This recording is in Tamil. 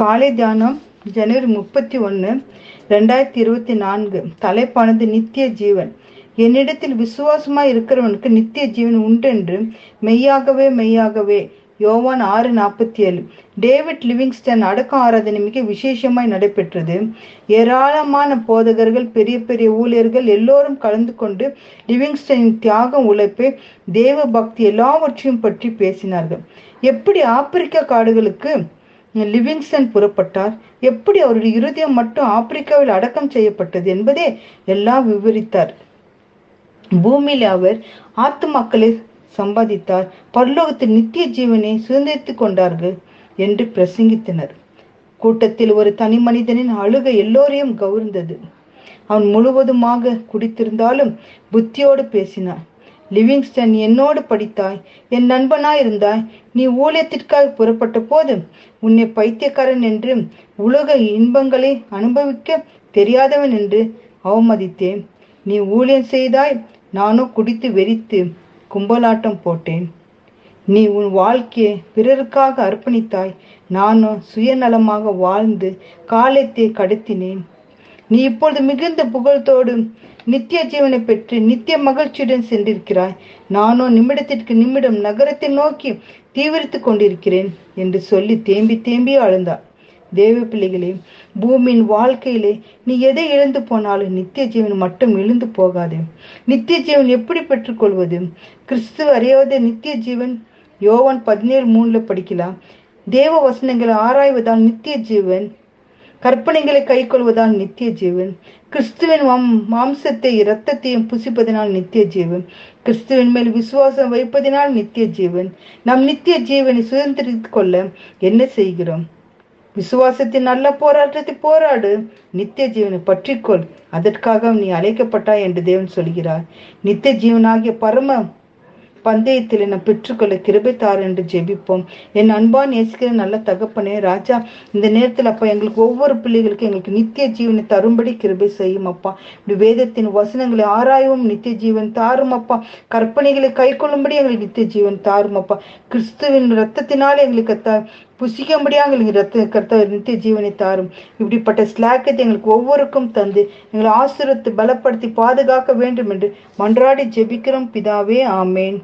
காலை தியானம் ஜனவரி முப்பத்தி ஒன்று ரெண்டாயிரத்தி இருபத்தி நான்கு. தலைப்பானது நித்திய ஜீவன். என்னிடத்தில் விசுவாசமாய் இருக்கிறவனுக்கு நித்திய ஜீவன் உண்டென்று மெய்யாகவே மெய்யாகவே. யோவான் ஆறு நாற்பத்தி ஏழு. டேவிட் லிவிங்ஸ்டன் அடக்க ஆராதனை மிக விசேஷமாய் நடைபெற்றது. ஏராளமான போதகர்கள் பெரிய பெரிய ஊழியர்கள் எல்லோரும் கலந்து கொண்டு லிவிங்ஸ்டனின் தியாகம் உழைப்பை தேவ பக்தி எல்லாவற்றையும் பற்றி பேசினார்கள். எப்படி ஆப்பிரிக்க காடுகளுக்கு லிவிங்ஸ்டன் புறப்பட்டார். எப்படி அவருடைய இருதயம் மட்டும் ஆப்பிரிக்காவில் அடக்கம் செய்யப்பட்டது என்பதே எல்லாம் விவரித்தார். பூமியில் அவர் ஆத்துமாக்களை சம்பாதித்தார். பரலோகத்தில் நித்திய ஜீவனை சுதந்திரித்துக் கொண்டார்கள் என்று பிரசங்கித்தனர். கூட்டத்தில் ஒரு தனி மனிதனின் அழுகை எல்லோரையும் கவர்ந்தது. அவன் முழுவதுமாக குடித்திருந்தாலும் புத்தியோடு பேசினான். லிவிங்ஸ்டன் என்னோடு படித்தாய். என் நண்பனாய் இருந்தாய் நீ ஊழியத்திற்காக புறப்பட்ட போது உன்னை பைத்தியக்காரன் என்று உலக இன்பங்களை அனுபவிக்க தெரியாதவன் என்று அவமதித்தேன். நீ ஊழியம் செய்தாய். நானோ குடித்து வெறித்து கும்பலாட்டம் போட்டேன். நீ உன் வாழ்க்கையை பிறருக்காக அர்ப்பணித்தாய். நானும் சுயநலமாக வாழ்ந்து காலத்தை கடத்தினேன். நீ இப்பொழுது மிகுந்த புகழ்த்தோடு நித்திய ஜீவனை பெற்று நித்திய மகிழ்ச்சியுடன் சென்றிருக்கிறாய். நானோ நிமிடத்திற்கு நிமிடம் நகரத்தை நோக்கி தீவிரித்து கொண்டிருக்கிறேன் என்று சொல்லி தேம்பி தேம்பி அழுந்தார் தேவ பிள்ளைகளே பூமியின் வாழ்க்கையிலே நீ எதை இழந்து போனாலும் நித்திய ஜீவன் மட்டும் இழந்து போகாது. நித்திய ஜீவன் எப்படி பெற்றுக்கொள்வது கிறிஸ்துவ அறியாத நித்திய ஜீவன் யோவான் பதினேழு மூணுல படிக்கலாம். தேவ வசனங்களை ஆராய்வதால் நித்திய ஜீவன் கற்பனைகளை கைக்கொள்வதால் நித்திய ஜீவன் கிறிஸ்துவின் மாம்சத்தை இரத்தத்தையும் புசிப்பதனால் நித்திய ஜீவன் கிறிஸ்துவின் மேல் விசுவாசம் வைப்பதனால் நித்திய ஜீவன் நம் நித்திய ஜீவனை சுதந்திரித்து கொள்ள என்ன செய்கிறோம்? விசுவாசத்தின் நல்ல போராட்டத்தை போராடு. நித்திய ஜீவனை பற்றிக்கொள். அதற்காக நீ அழைக்கப்பட்டாய் என்று தேவன் சொல்கிறார். நித்திய ஜீவனாகிய பரம பந்தயத்தில் நான் பெற்றுக்கொள்ள கிருபை தாரு என்று ஜெபிப்போம். என் அன்பான் நேசிக்கிற நல்ல தகப்பனே ராஜா இந்த நேரத்தில் அப்பா எங்களுக்கு ஒவ்வொரு பிள்ளைகளுக்கும் எங்களுக்கு நித்திய ஜீவனை தரும்படி கிருபை செய்யும் அப்பா. இப்படி வேதத்தின் வசனங்களை ஆராயவும் நித்திய ஜீவன் தாரும் அப்பா. கற்பனைகளை கை கொள்ளும்படி எங்களுக்கு நித்திய ஜீவன் தாரும் அப்பா. கிறிஸ்துவின் ரத்தத்தினால் எங்களுக்கு த புசிக்கும்படியாக எங்களுக்கு ரத்த கர்த்த நித்திய ஜீவனை தாரும். இப்படிப்பட்ட ஸ்லாக்கத்தை எங்களுக்கு ஒவ்வொருக்கும் தந்து எங்களை ஆசிரியத்தை பலப்படுத்தி பாதுகாக்க வேண்டும் என்று மன்றாடி ஜெபிக்கிறோம். பிதாவே ஆமேன்.